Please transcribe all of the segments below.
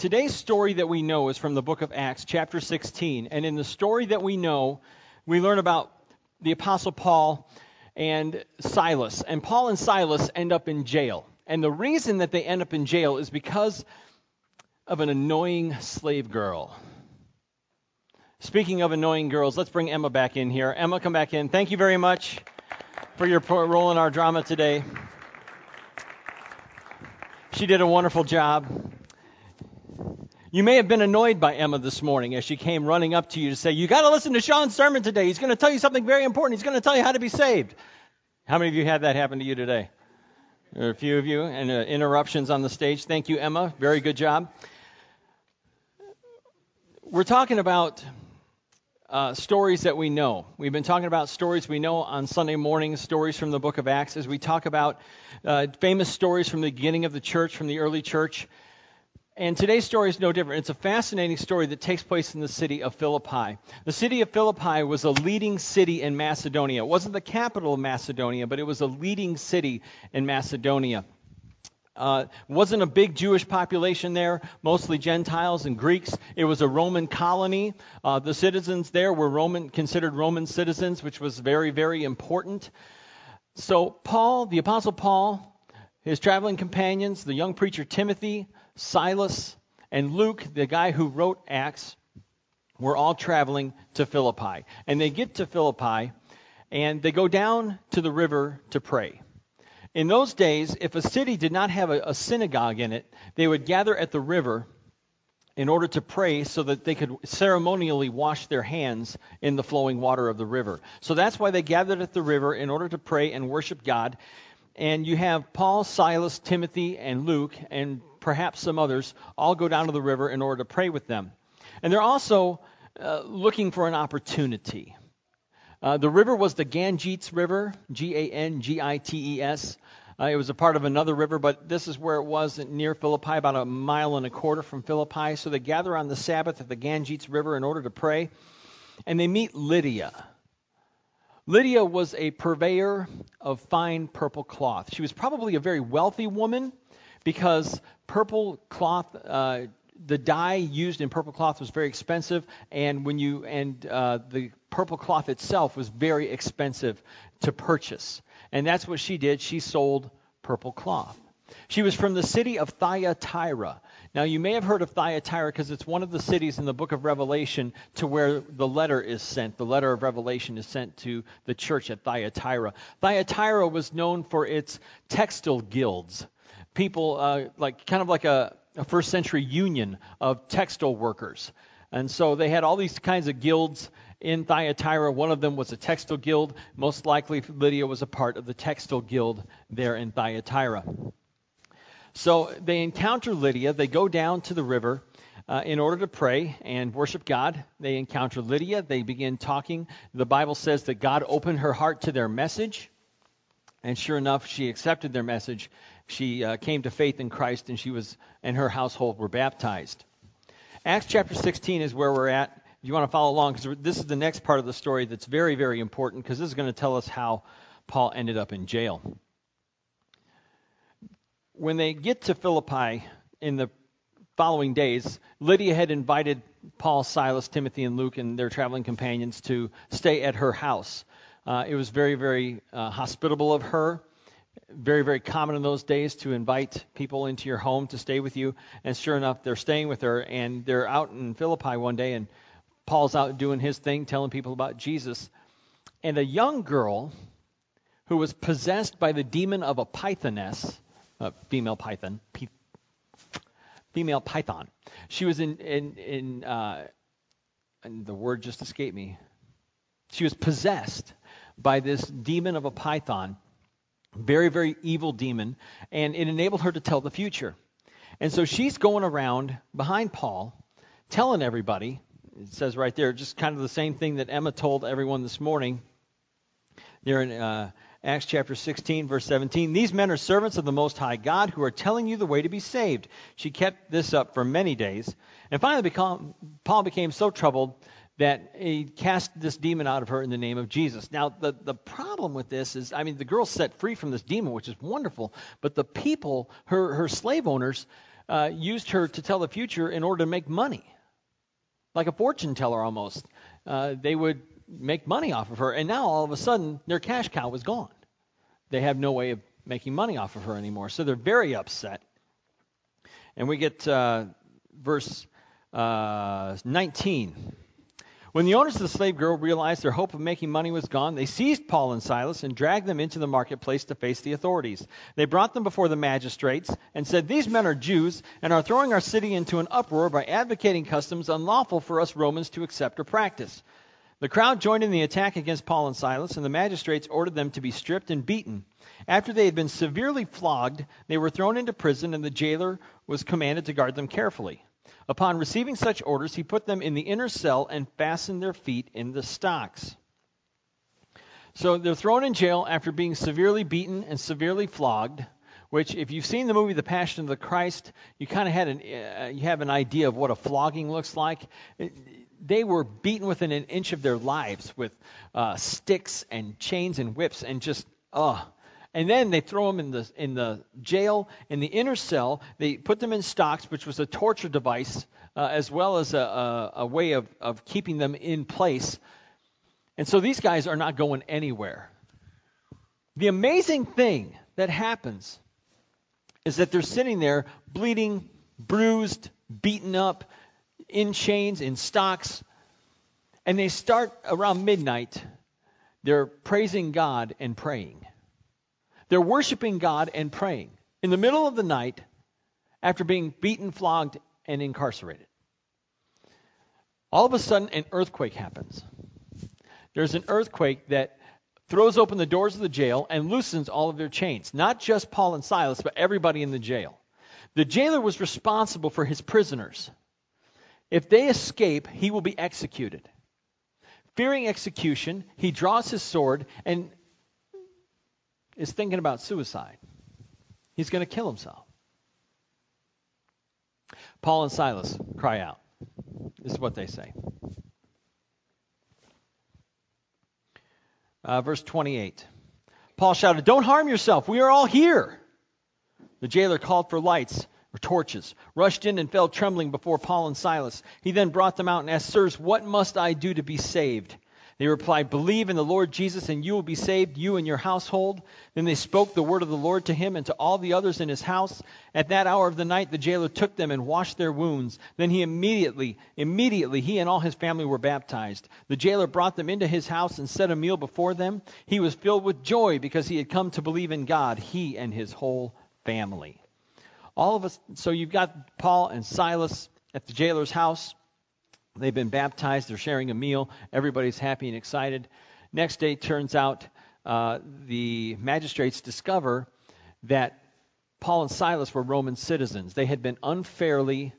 Today's story that we know is from the book of Acts, chapter 16. And in the story that we know, we learn about the Apostle Paul and Silas. And Paul and Silas end up in jail. And the reason that they end up in jail is because of an annoying slave girl. Speaking of annoying girls, let's bring Emma back in here. Emma, come back in. Thank you very much for your role in our drama today. She did a wonderful job. You may have been annoyed by Emma this morning as she came running up to you to say, You got to listen to Sean's sermon today. He's going to tell you something very important. He's going to tell you how to be saved. How many of you had that happen to you today? There are a few of you, and uh, interruptions on the stage. Thank you, Emma. Very good job. We're talking about uh, stories that we know. We've been talking about stories we know on Sunday mornings, stories from the book of Acts, as we talk about uh, famous stories from the beginning of the church, from the early church. And today's story is no different. It's a fascinating story that takes place in the city of Philippi. The city of Philippi was a leading city in Macedonia. It wasn't the capital of Macedonia, but it was a leading city in Macedonia. Uh, wasn't a big Jewish population there, mostly Gentiles and Greeks. It was a Roman colony. Uh, the citizens there were Roman, considered Roman citizens, which was very, very important. So Paul, the apostle Paul, his traveling companions, the young preacher Timothy, Silas, and Luke, the guy who wrote Acts, were all traveling to Philippi. And they get to Philippi and they go down to the river to pray. In those days, if a city did not have a, a, synagogue in it, they would gather at the river in order to pray so that they could ceremonially wash their hands in the flowing water of the river. So that's why they gathered at the river in order to pray and worship God. And you have Paul, Silas, Timothy, and Luke, and perhaps some others, all go down to the river in order to pray with them. And they're also uh, looking for an opportunity. Uh, the river was the Gangites River, G A N G I T E S. Uh, it was a part of another river, but this is where it was near Philippi, about a mile and a quarter from Philippi. So they gather on the Sabbath at the Gangites River in order to pray. And they meet Lydia. Lydia was a purveyor of fine purple cloth. She was probably a very wealthy woman because purple cloth, uh, the dye used in purple cloth was very expensive, and when you and uh, the purple cloth itself was very expensive to purchase. And that's what she did. She sold purple cloth. She was from the city of Thyatira. Now, you may have heard of Thyatira because it's one of the cities in the book of Revelation to where the letter is sent. The letter of Revelation is sent to the church at Thyatira. Thyatira was known for its textile guilds people uh, like kind of like a, a first century union of textile workers. And so they had all these kinds of guilds in Thyatira. One of them was a textile guild. Most likely, Lydia was a part of the textile guild there in Thyatira. So they encounter Lydia. They go down to the river uh, in order to pray and worship God. They encounter Lydia. They begin talking. The Bible says that God opened her heart to their message. And sure enough, she accepted their message she uh, came to faith in Christ and she was and her household were baptized. Acts chapter 16 is where we're at. If you want to follow along, because this is the next part of the story that's very, very important, because this is going to tell us how Paul ended up in jail. When they get to Philippi in the following days, Lydia had invited Paul, Silas, Timothy, and Luke and their traveling companions to stay at her house. Uh, it was very, very uh, hospitable of her very, very common in those days to invite people into your home to stay with you. And sure enough, they're staying with her, and they're out in Philippi one day, and Paul's out doing his thing, telling people about Jesus. And a young girl who was possessed by the demon of a pythoness, a female python, female python. She was in, in, in uh, and the word just escaped me. She was possessed by this demon of a python very, very evil demon, and it enabled her to tell the future. And so she's going around behind Paul, telling everybody, it says right there, just kind of the same thing that Emma told everyone this morning. There in uh, Acts chapter 16, verse 17. These men are servants of the Most High God who are telling you the way to be saved. She kept this up for many days. And finally, Paul became so troubled that he cast this demon out of her in the name of Jesus. Now, the, the problem with this is, I mean, the girl's set free from this demon, which is wonderful, but the people, her, her slave owners, uh, used her to tell the future in order to make money, like a fortune teller almost. Uh, they would make money off of her, and now all of a sudden their cash cow was gone. They have no way of making money off of her anymore, so they're very upset. And we get uh, verse uh, 19. When the owners of the slave girl realized their hope of making money was gone, they seized Paul and Silas and dragged them into the marketplace to face the authorities. They brought them before the magistrates and said, These men are Jews and are throwing our city into an uproar by advocating customs unlawful for us Romans to accept or practice. The crowd joined in the attack against Paul and Silas, and the magistrates ordered them to be stripped and beaten. After they had been severely flogged, they were thrown into prison, and the jailer was commanded to guard them carefully. Upon receiving such orders, he put them in the inner cell and fastened their feet in the stocks. So they're thrown in jail after being severely beaten and severely flogged. Which, if you've seen the movie The Passion of the Christ, you kind of had an uh, you have an idea of what a flogging looks like. They were beaten within an inch of their lives with uh, sticks and chains and whips, and just uh and then they throw them in the, in the jail, in the inner cell. They put them in stocks, which was a torture device, uh, as well as a, a, a way of, of keeping them in place. And so these guys are not going anywhere. The amazing thing that happens is that they're sitting there bleeding, bruised, beaten up, in chains, in stocks, and they start around midnight. They're praising God and praying. They're worshiping God and praying in the middle of the night after being beaten, flogged, and incarcerated. All of a sudden, an earthquake happens. There's an earthquake that throws open the doors of the jail and loosens all of their chains. Not just Paul and Silas, but everybody in the jail. The jailer was responsible for his prisoners. If they escape, he will be executed. Fearing execution, he draws his sword and is thinking about suicide. He's going to kill himself. Paul and Silas cry out. This is what they say. Uh, verse 28. Paul shouted, Don't harm yourself. We are all here. The jailer called for lights or torches, rushed in and fell trembling before Paul and Silas. He then brought them out and asked, Sirs, what must I do to be saved? They replied, Believe in the Lord Jesus, and you will be saved, you and your household. Then they spoke the word of the Lord to him and to all the others in his house. At that hour of the night, the jailer took them and washed their wounds. Then he immediately, immediately, he and all his family were baptized. The jailer brought them into his house and set a meal before them. He was filled with joy because he had come to believe in God, he and his whole family. All of us, so you've got Paul and Silas at the jailer's house. They've been baptized. They're sharing a meal. Everybody's happy and excited. Next day, turns out uh, the magistrates discover that Paul and Silas were Roman citizens. They had been unfairly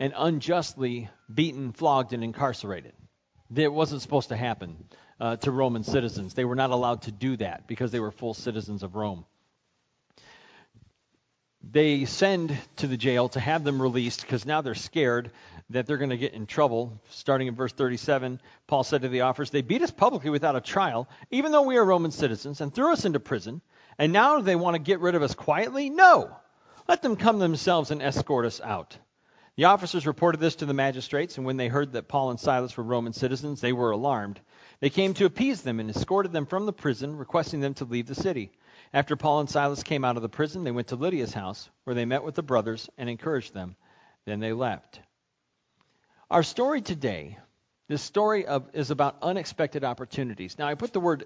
and unjustly beaten, flogged, and incarcerated. It wasn't supposed to happen uh, to Roman citizens. They were not allowed to do that because they were full citizens of Rome. They send to the jail to have them released because now they're scared that they're going to get in trouble. Starting in verse 37, Paul said to the officers, They beat us publicly without a trial, even though we are Roman citizens, and threw us into prison. And now they want to get rid of us quietly? No! Let them come themselves and escort us out. The officers reported this to the magistrates, and when they heard that Paul and Silas were Roman citizens, they were alarmed. They came to appease them and escorted them from the prison, requesting them to leave the city. After Paul and Silas came out of the prison, they went to Lydia's house, where they met with the brothers and encouraged them. Then they left. Our story today, this story of, is about unexpected opportunities. Now, I put the word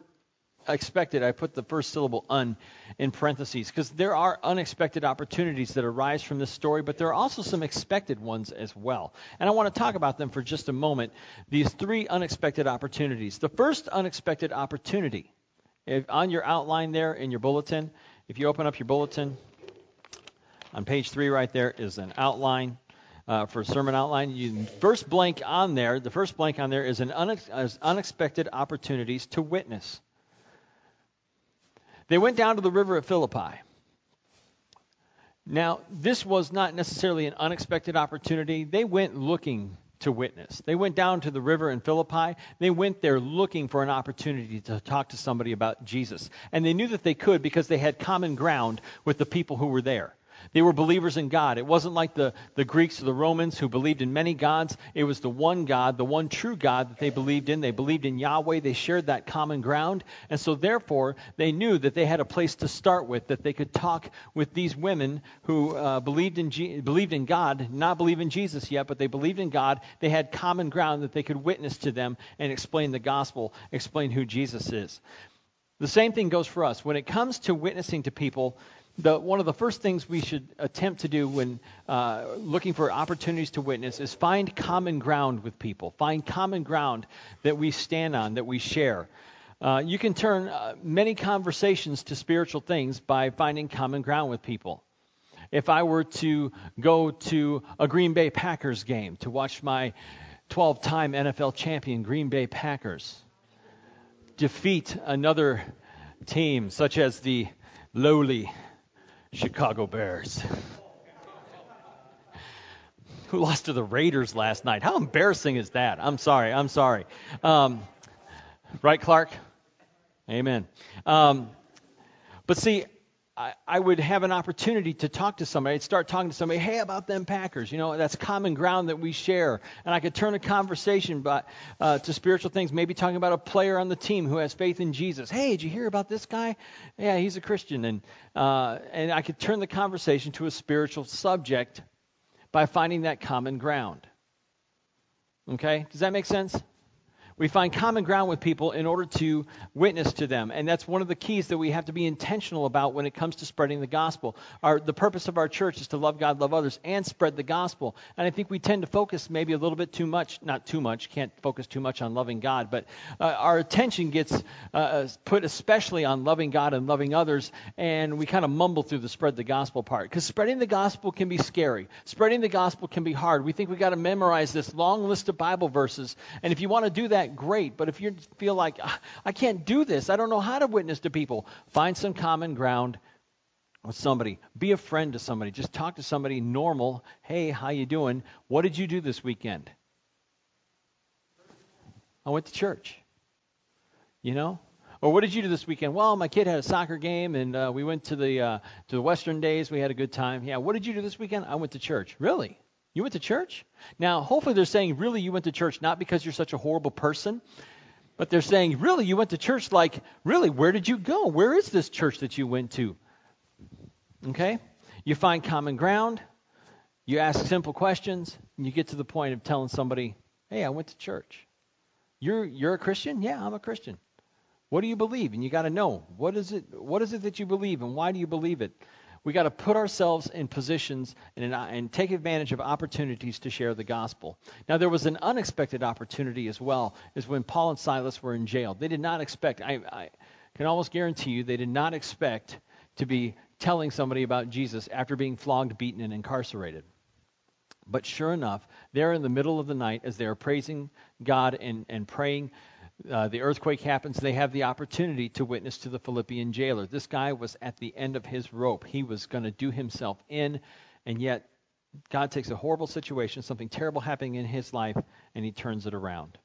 expected, I put the first syllable un in parentheses because there are unexpected opportunities that arise from this story, but there are also some expected ones as well. And I want to talk about them for just a moment. These three unexpected opportunities. The first unexpected opportunity, if, on your outline there in your bulletin, if you open up your bulletin, on page three right there is an outline uh, for sermon outline. You, first blank on there, the first blank on there is an unex- unexpected opportunities to witness. They went down to the river at Philippi. Now, this was not necessarily an unexpected opportunity. They went looking to witness. They went down to the river in Philippi. They went there looking for an opportunity to talk to somebody about Jesus. And they knew that they could because they had common ground with the people who were there. They were believers in God. It wasn't like the, the Greeks or the Romans who believed in many gods. It was the one God, the one true God that they believed in. They believed in Yahweh. They shared that common ground. And so, therefore, they knew that they had a place to start with, that they could talk with these women who uh, believed, in believed in God, not believe in Jesus yet, but they believed in God. They had common ground that they could witness to them and explain the gospel, explain who Jesus is. The same thing goes for us. When it comes to witnessing to people, the, one of the first things we should attempt to do when uh, looking for opportunities to witness is find common ground with people. Find common ground that we stand on, that we share. Uh, you can turn uh, many conversations to spiritual things by finding common ground with people. If I were to go to a Green Bay Packers game to watch my 12 time NFL champion Green Bay Packers defeat another team, such as the lowly Chicago Bears. Who lost to the Raiders last night? How embarrassing is that? I'm sorry. I'm sorry. Um, right, Clark? Amen. Um, but see, I, I would have an opportunity to talk to somebody. I'd start talking to somebody, hey, about them Packers. You know, that's common ground that we share. And I could turn a conversation by, uh, to spiritual things, maybe talking about a player on the team who has faith in Jesus. Hey, did you hear about this guy? Yeah, he's a Christian. And, uh, and I could turn the conversation to a spiritual subject by finding that common ground. Okay? Does that make sense? We find common ground with people in order to witness to them. And that's one of the keys that we have to be intentional about when it comes to spreading the gospel. Our, the purpose of our church is to love God, love others, and spread the gospel. And I think we tend to focus maybe a little bit too much, not too much, can't focus too much on loving God, but uh, our attention gets uh, uh put especially on loving God and loving others, and we kind of mumble through the spread the gospel part. Because spreading the gospel can be scary. Spreading the gospel can be hard. We think we've got to memorize this long list of Bible verses. And if you want to do that, great. But if you feel like, ah, I can't do this, I don't know how to witness to people, find some common ground with somebody. Be a friend to somebody. Just talk to somebody normal. Hey, how you doing? What did you do this weekend? I went to church. You know? Or what did you do this weekend? Well, my kid had a soccer game, and uh, we went to the uh, to the Western Days. We had a good time. Yeah. What did you do this weekend? I went to church. Really? You went to church? Now, hopefully they're saying, really, you went to church not because you're such a horrible person, but they're saying, really, you went to church like, really, where did you go? Where is this church that you went to? Okay? You find common ground, you ask simple questions, and you get to the point of telling somebody, hey, I went to church. You're, you're a Christian? Yeah, I'm a Christian. What do you believe? And you got to know what is it what is it that you believe and why do you believe it? We got to put ourselves in positions and, and, take advantage of opportunities to share the gospel. Now, there was an unexpected opportunity as well, is when Paul and Silas were in jail. They did not expect, I, I can almost guarantee you, they did not expect to be telling somebody about Jesus after being flogged, beaten, and incarcerated. But sure enough, there in the middle of the night, as they are praising God and, and praying, uh, the earthquake happens, they have the opportunity to witness to the Philippian jailer. This guy was at the end of his rope. He was going to do himself in, and yet God takes a horrible situation, something terrible happening in his life, and he turns it around.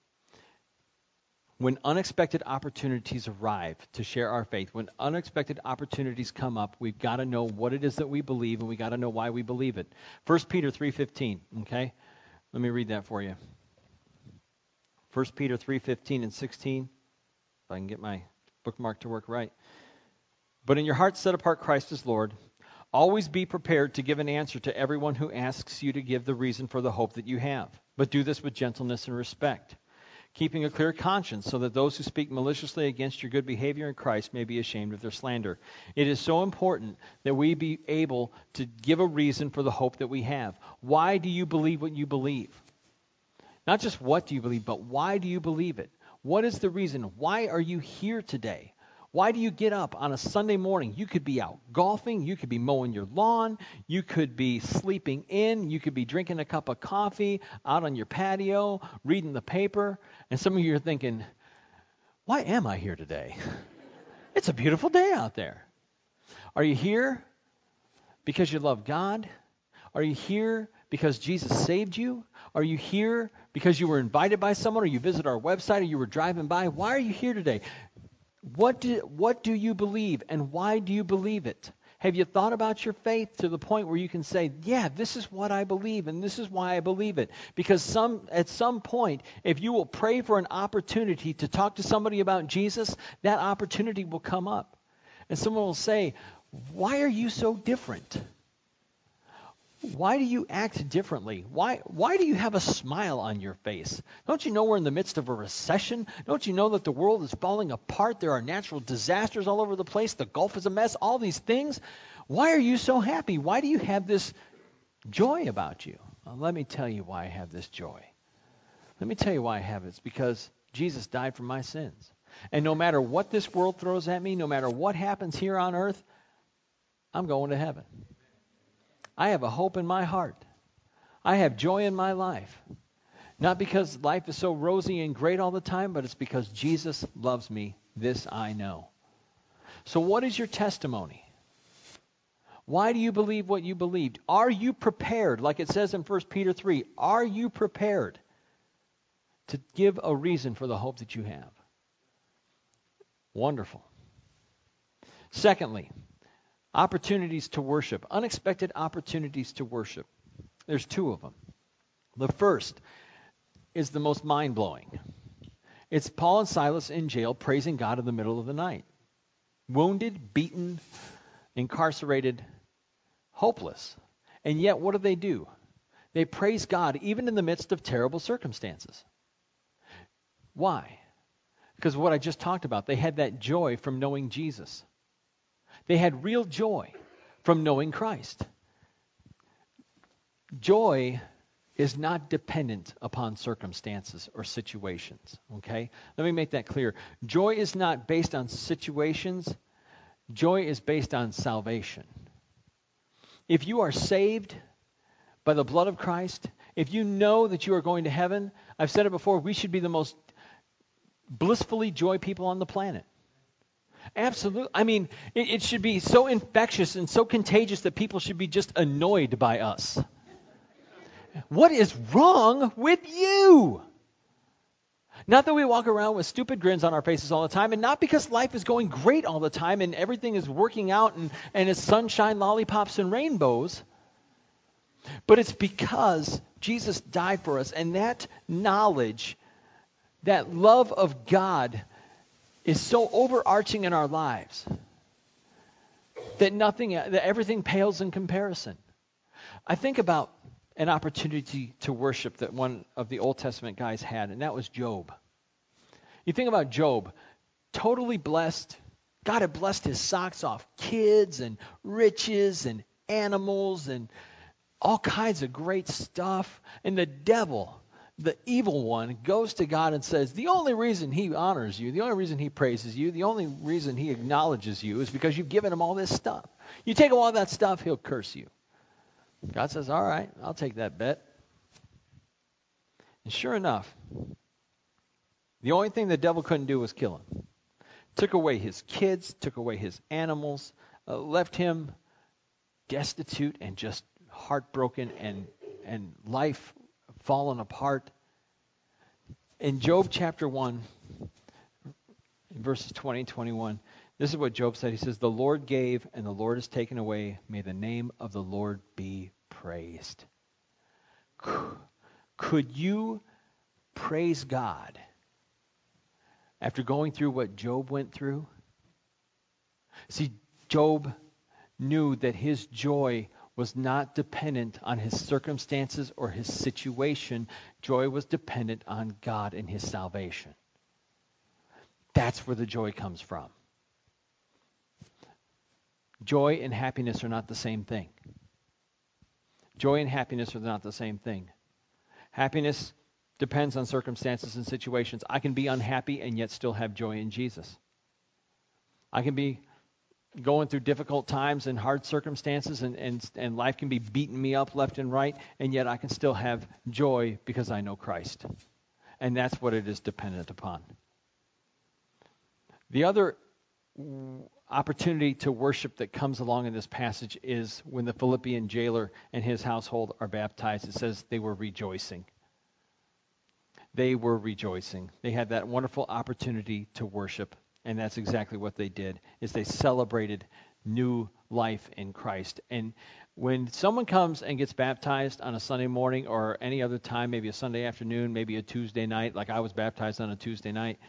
When unexpected opportunities arrive to share our faith, when unexpected opportunities come up, we've got to know what it is that we believe, and we've got to know why we believe it. 1 Peter 3:15. Okay, let me read that for you. 1 Peter 3:15 and 16. If I can get my bookmark to work right. But in your heart set apart Christ as Lord. Always be prepared to give an answer to everyone who asks you to give the reason for the hope that you have. But do this with gentleness and respect, keeping a clear conscience so that those who speak maliciously against your good behavior in Christ may be ashamed of their slander. It is so important that we be able to give a reason for the hope that we have. Why do you believe what you believe? Not just what do you believe, but why do you believe it? What is the reason? Why are you here today? Why do you get up on a Sunday morning? You could be out golfing, you could be mowing your lawn, you could be sleeping in, you could be drinking a cup of coffee out on your patio, reading the paper, and some of you are thinking, why am I here today? it's a beautiful day out there. Are you here because you love God? Are you here because Jesus saved you? Are you here because you were invited by someone or you visit our website or you were driving by? Why are you here today? What do, what do you believe and why do you believe it? Have you thought about your faith to the point where you can say, yeah, this is what I believe and this is why I believe it? Because some at some point, if you will pray for an opportunity to talk to somebody about Jesus, that opportunity will come up. And someone will say, "Why are you so different?" Why do you act differently? Why, why do you have a smile on your face? Don't you know we're in the midst of a recession? Don't you know that the world is falling apart? There are natural disasters all over the place. The Gulf is a mess. All these things. Why are you so happy? Why do you have this joy about you? Well, let me tell you why I have this joy. Let me tell you why I have it. It's because Jesus died for my sins. And no matter what this world throws at me, no matter what happens here on earth, I'm going to heaven. I have a hope in my heart. I have joy in my life. Not because life is so rosy and great all the time, but it's because Jesus loves me. This I know. So, what is your testimony? Why do you believe what you believed? Are you prepared? Like it says in 1 Peter 3, are you prepared to give a reason for the hope that you have? Wonderful. Secondly, Opportunities to worship, unexpected opportunities to worship. There's two of them. The first is the most mind blowing. It's Paul and Silas in jail praising God in the middle of the night. Wounded, beaten, incarcerated, hopeless. And yet, what do they do? They praise God even in the midst of terrible circumstances. Why? Because what I just talked about, they had that joy from knowing Jesus. They had real joy from knowing Christ. Joy is not dependent upon circumstances or situations. Okay? Let me make that clear. Joy is not based on situations, joy is based on salvation. If you are saved by the blood of Christ, if you know that you are going to heaven, I've said it before, we should be the most blissfully joy people on the planet. Absolutely. I mean, it, it should be so infectious and so contagious that people should be just annoyed by us. What is wrong with you? Not that we walk around with stupid grins on our faces all the time, and not because life is going great all the time and everything is working out and, and it's sunshine, lollipops, and rainbows, but it's because Jesus died for us, and that knowledge, that love of God, is so overarching in our lives that nothing that everything pales in comparison. I think about an opportunity to worship that one of the Old Testament guys had, and that was Job. You think about Job, totally blessed. God had blessed his socks off kids and riches and animals and all kinds of great stuff. And the devil the evil one goes to God and says, The only reason he honors you, the only reason he praises you, the only reason he acknowledges you is because you've given him all this stuff. You take all that stuff, he'll curse you. God says, All right, I'll take that bet. And sure enough, the only thing the devil couldn't do was kill him. Took away his kids, took away his animals, uh, left him destitute and just heartbroken and, and life fallen apart. In Job chapter 1, verses 20 and 21, this is what Job said. He says, The Lord gave and the Lord has taken away. May the name of the Lord be praised. Could you praise God after going through what Job went through? See, Job knew that his joy was not dependent on his circumstances or his situation. Joy was dependent on God and his salvation. That's where the joy comes from. Joy and happiness are not the same thing. Joy and happiness are not the same thing. Happiness depends on circumstances and situations. I can be unhappy and yet still have joy in Jesus. I can be going through difficult times and hard circumstances, and, and, and life can be beating me up left and right, and yet I can still have joy because I know Christ. And that's what it is dependent upon. The other opportunity to worship that comes along in this passage is when the Philippian jailer and his household are baptized. It says they were rejoicing. They were rejoicing. They had that wonderful opportunity to worship and that's exactly what they did is they celebrated new life in Christ. And when someone comes and gets baptized on a Sunday morning or any other time, maybe a Sunday afternoon, maybe a Tuesday night, like I was baptized on a Tuesday night,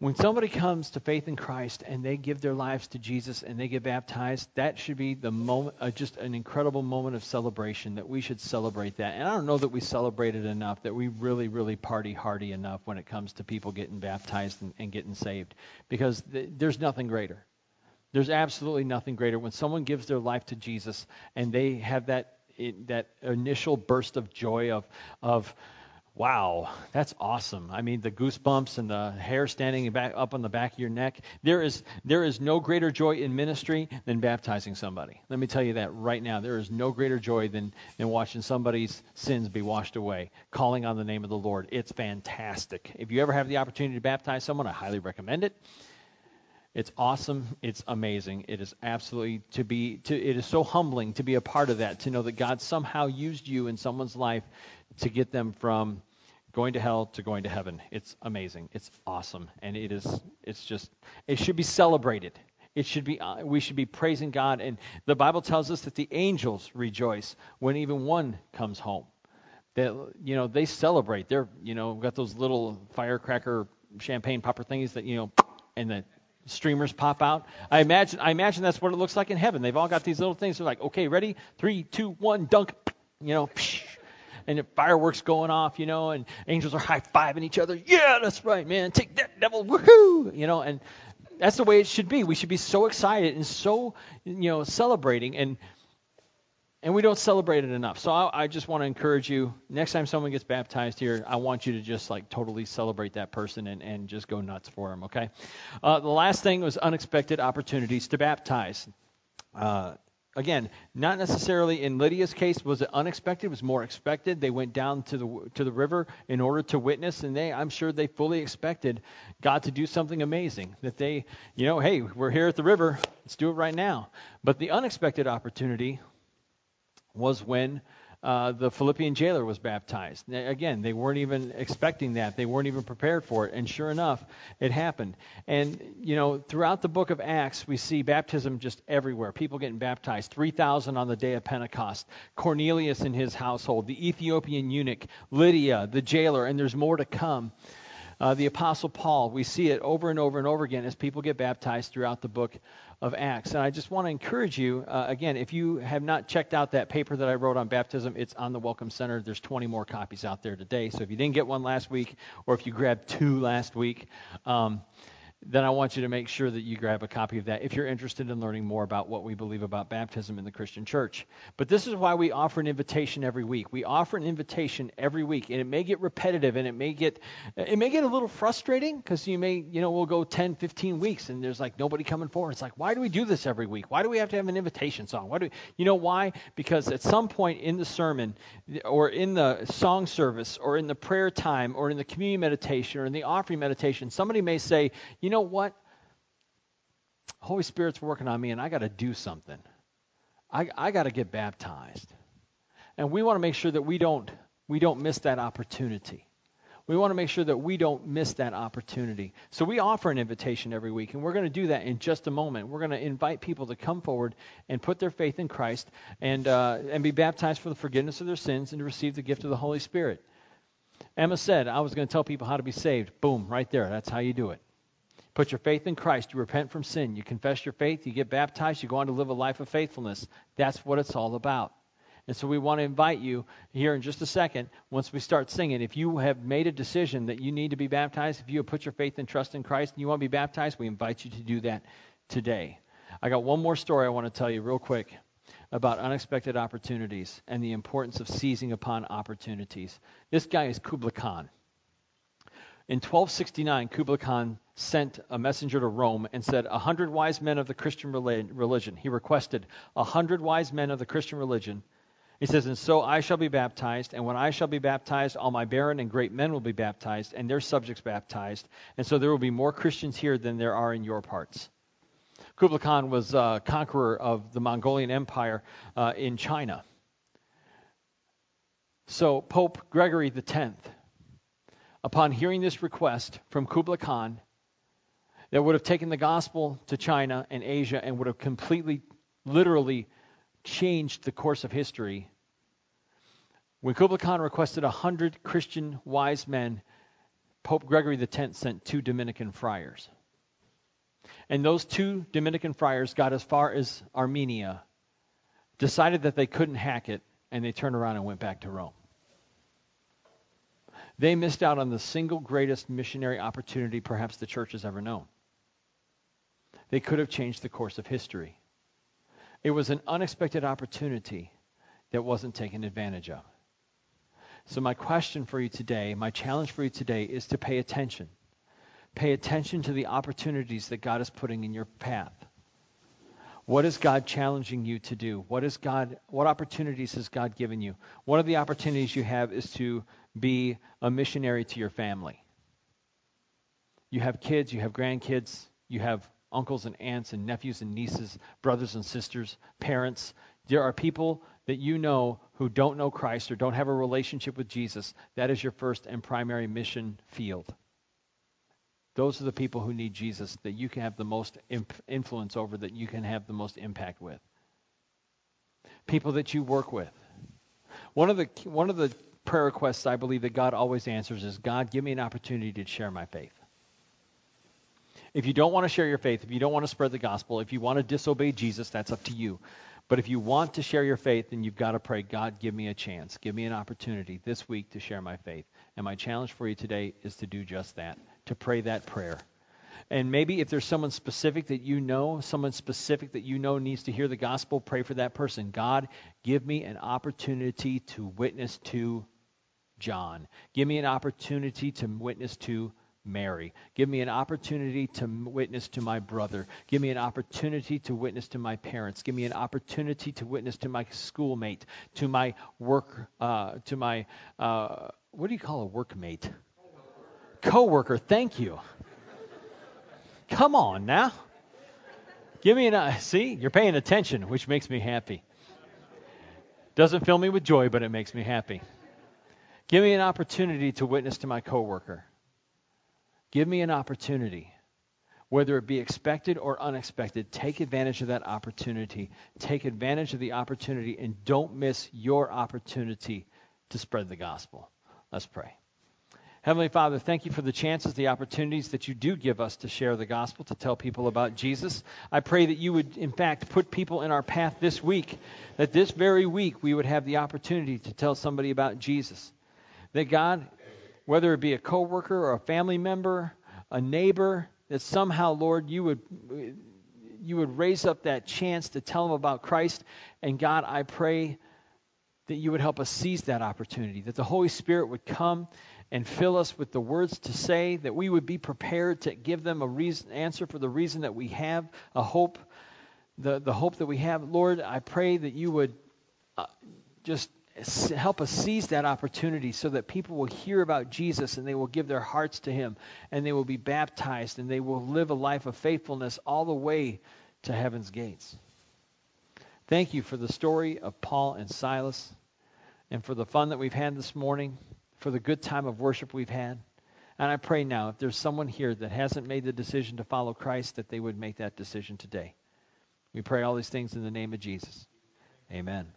when somebody comes to faith in Christ and they give their lives to Jesus and they get baptized, that should be the moment, uh, just an incredible moment of celebration that we should celebrate that. And I don't know that we celebrate it enough, that we really, really party hardy enough when it comes to people getting baptized and, and getting saved, because th- there's nothing greater. There's absolutely nothing greater when someone gives their life to Jesus and they have that that initial burst of joy of of Wow, that's awesome. I mean, the goosebumps and the hair standing back up on the back of your neck. There is there is no greater joy in ministry than baptizing somebody. Let me tell you that right now. There is no greater joy than than watching somebody's sins be washed away, calling on the name of the Lord. It's fantastic. If you ever have the opportunity to baptize someone, I highly recommend it. It's awesome. It's amazing. It is absolutely to be to it is so humbling to be a part of that, to know that God somehow used you in someone's life to get them from going to hell to going to heaven. It's amazing. It's awesome, and it is. It's just. It should be celebrated. It should be. Uh, we should be praising God, and the Bible tells us that the angels rejoice when even one comes home. That you know they celebrate. They're you know got those little firecracker champagne popper things that you know, and the streamers pop out. I imagine. I imagine that's what it looks like in heaven. They've all got these little things. They're like, okay, ready, three, two, one, dunk. You know. And fireworks going off, you know, and angels are high fiving each other. Yeah, that's right, man. Take that, devil. Woohoo! You know, and that's the way it should be. We should be so excited and so, you know, celebrating and and we don't celebrate it enough. So I, I just want to encourage you. Next time someone gets baptized here, I want you to just like totally celebrate that person and, and just go nuts for them. Okay. Uh, the last thing was unexpected opportunities to baptize. Uh, again, not necessarily in Lydia's case was it unexpected, it was more expected. They went down to the to the river in order to witness and they I'm sure they fully expected God to do something amazing. That they, you know, hey, we're here at the river, let's do it right now. But the unexpected opportunity was when uh, the Philippian jailer was baptized. Again, they weren't even expecting that. They weren't even prepared for it. And sure enough, it happened. And, you know, throughout the book of Acts, we see baptism just everywhere. People getting baptized. 3,000 on the day of Pentecost. Cornelius and his household. The Ethiopian eunuch. Lydia, the jailer. And there's more to come. Uh, the Apostle Paul, we see it over and over and over again as people get baptized throughout the book of Acts. And I just want to encourage you, uh, again, if you have not checked out that paper that I wrote on baptism, it's on the Welcome Center. There's 20 more copies out there today. So if you didn't get one last week, or if you grabbed two last week, um, then I want you to make sure that you grab a copy of that if you're interested in learning more about what we believe about baptism in the Christian church. But this is why we offer an invitation every week. We offer an invitation every week, and it may get repetitive and it may get it may get a little frustrating because you may, you know, we'll go 10, 15 weeks and there's like nobody coming forward. It's like, why do we do this every week? Why do we have to have an invitation song? Why do we, you know why? Because at some point in the sermon or in the song service or in the prayer time or in the communion meditation or in the offering meditation, somebody may say, you you know what? Holy Spirit's working on me, and I got to do something. I, I got to get baptized. And we want to make sure that we don't we don't miss that opportunity. We want to make sure that we don't miss that opportunity. So we offer an invitation every week, and we're going to do that in just a moment. We're going to invite people to come forward and put their faith in Christ and uh, and be baptized for the forgiveness of their sins and to receive the gift of the Holy Spirit. Emma said, I was going to tell people how to be saved. Boom, right there. That's how you do it. Put your faith in Christ. You repent from sin. You confess your faith. You get baptized. You go on to live a life of faithfulness. That's what it's all about. And so we want to invite you here in just a second, once we start singing, if you have made a decision that you need to be baptized, if you have put your faith and trust in Christ and you want to be baptized, we invite you to do that today. I got one more story I want to tell you real quick about unexpected opportunities and the importance of seizing upon opportunities. This guy is Kublai Khan. In 1269, Kublai Khan sent a messenger to Rome and said, A hundred wise men of the Christian religion. He requested a hundred wise men of the Christian religion. He says, And so I shall be baptized, and when I shall be baptized, all my baron and great men will be baptized, and their subjects baptized. And so there will be more Christians here than there are in your parts. Kublai Khan was a conqueror of the Mongolian Empire uh, in China. So Pope Gregory X upon hearing this request from Kublai Khan, that would have taken the gospel to China and Asia and would have completely, literally changed the course of history. When Kublai Khan requested 100 Christian wise men, Pope Gregory X sent two Dominican friars. And those two Dominican friars got as far as Armenia, decided that they couldn't hack it, and they turned around and went back to Rome. They missed out on the single greatest missionary opportunity perhaps the church has ever known. They could have changed the course of history. It was an unexpected opportunity that wasn't taken advantage of. So, my question for you today, my challenge for you today is to pay attention. Pay attention to the opportunities that God is putting in your path. What is God challenging you to do? What is God what opportunities has God given you? One of the opportunities you have is to be a missionary to your family. You have kids, you have grandkids, you have uncles and aunts and nephews and nieces, brothers and sisters, parents. There are people that you know who don't know Christ or don't have a relationship with Jesus. That is your first and primary mission field. Those are the people who need Jesus that you can have the most influence over, that you can have the most impact with. People that you work with. One of the one of the prayer requests I believe that God always answers is God, give me an opportunity to share my faith. If you don't want to share your faith, if you don't want to spread the gospel, if you want to disobey Jesus, that's up to you. But if you want to share your faith, then you've got to pray, God, give me a chance. Give me an opportunity this week to share my faith. And my challenge for you today is to do just that to pray that prayer. And maybe if there's someone specific that you know, someone specific that you know needs to hear the gospel, pray for that person. God, give me an opportunity to witness to John. Give me an opportunity to witness to Mary. Give me an opportunity to witness to my brother. Give me an opportunity to witness to my parents. Give me an opportunity to witness to my schoolmate, to my work, uh, to my, uh, what do you call a workmate? Coworker, thank you. Come on now. Give me an eye. Uh, see, you're paying attention, which makes me happy. Doesn't fill me with joy, but it makes me happy. Give me an opportunity to witness to my coworker. Give me an opportunity, whether it be expected or unexpected. Take advantage of that opportunity. Take advantage of the opportunity and don't miss your opportunity to spread the gospel. Let's pray. Heavenly Father, thank you for the chances, the opportunities that you do give us to share the gospel, to tell people about Jesus. I pray that you would, in fact, put people in our path this week, that this very week we would have the opportunity to tell somebody about Jesus. That God, whether it be a coworker or a family member, a neighbor, that somehow, Lord, you would you would raise up that chance to tell them about Christ. And God, I pray that you would help us seize that opportunity, that the Holy Spirit would come and fill us with the words to say, that we would be prepared to give them a reason, answer for the reason that we have a hope, the, the hope that we have. Lord, I pray that you would uh, just help us seize that opportunity so that people will hear about Jesus and they will give their hearts to him and they will be baptized and they will live a life of faithfulness all the way to heaven's gates. Thank you for the story of Paul and Silas and for the fun that we've had this morning for the good time of worship we've had. And I pray now, if there's someone here that hasn't made the decision to follow Christ, that they would make that decision today. We pray all these things in the name of Jesus. Amen.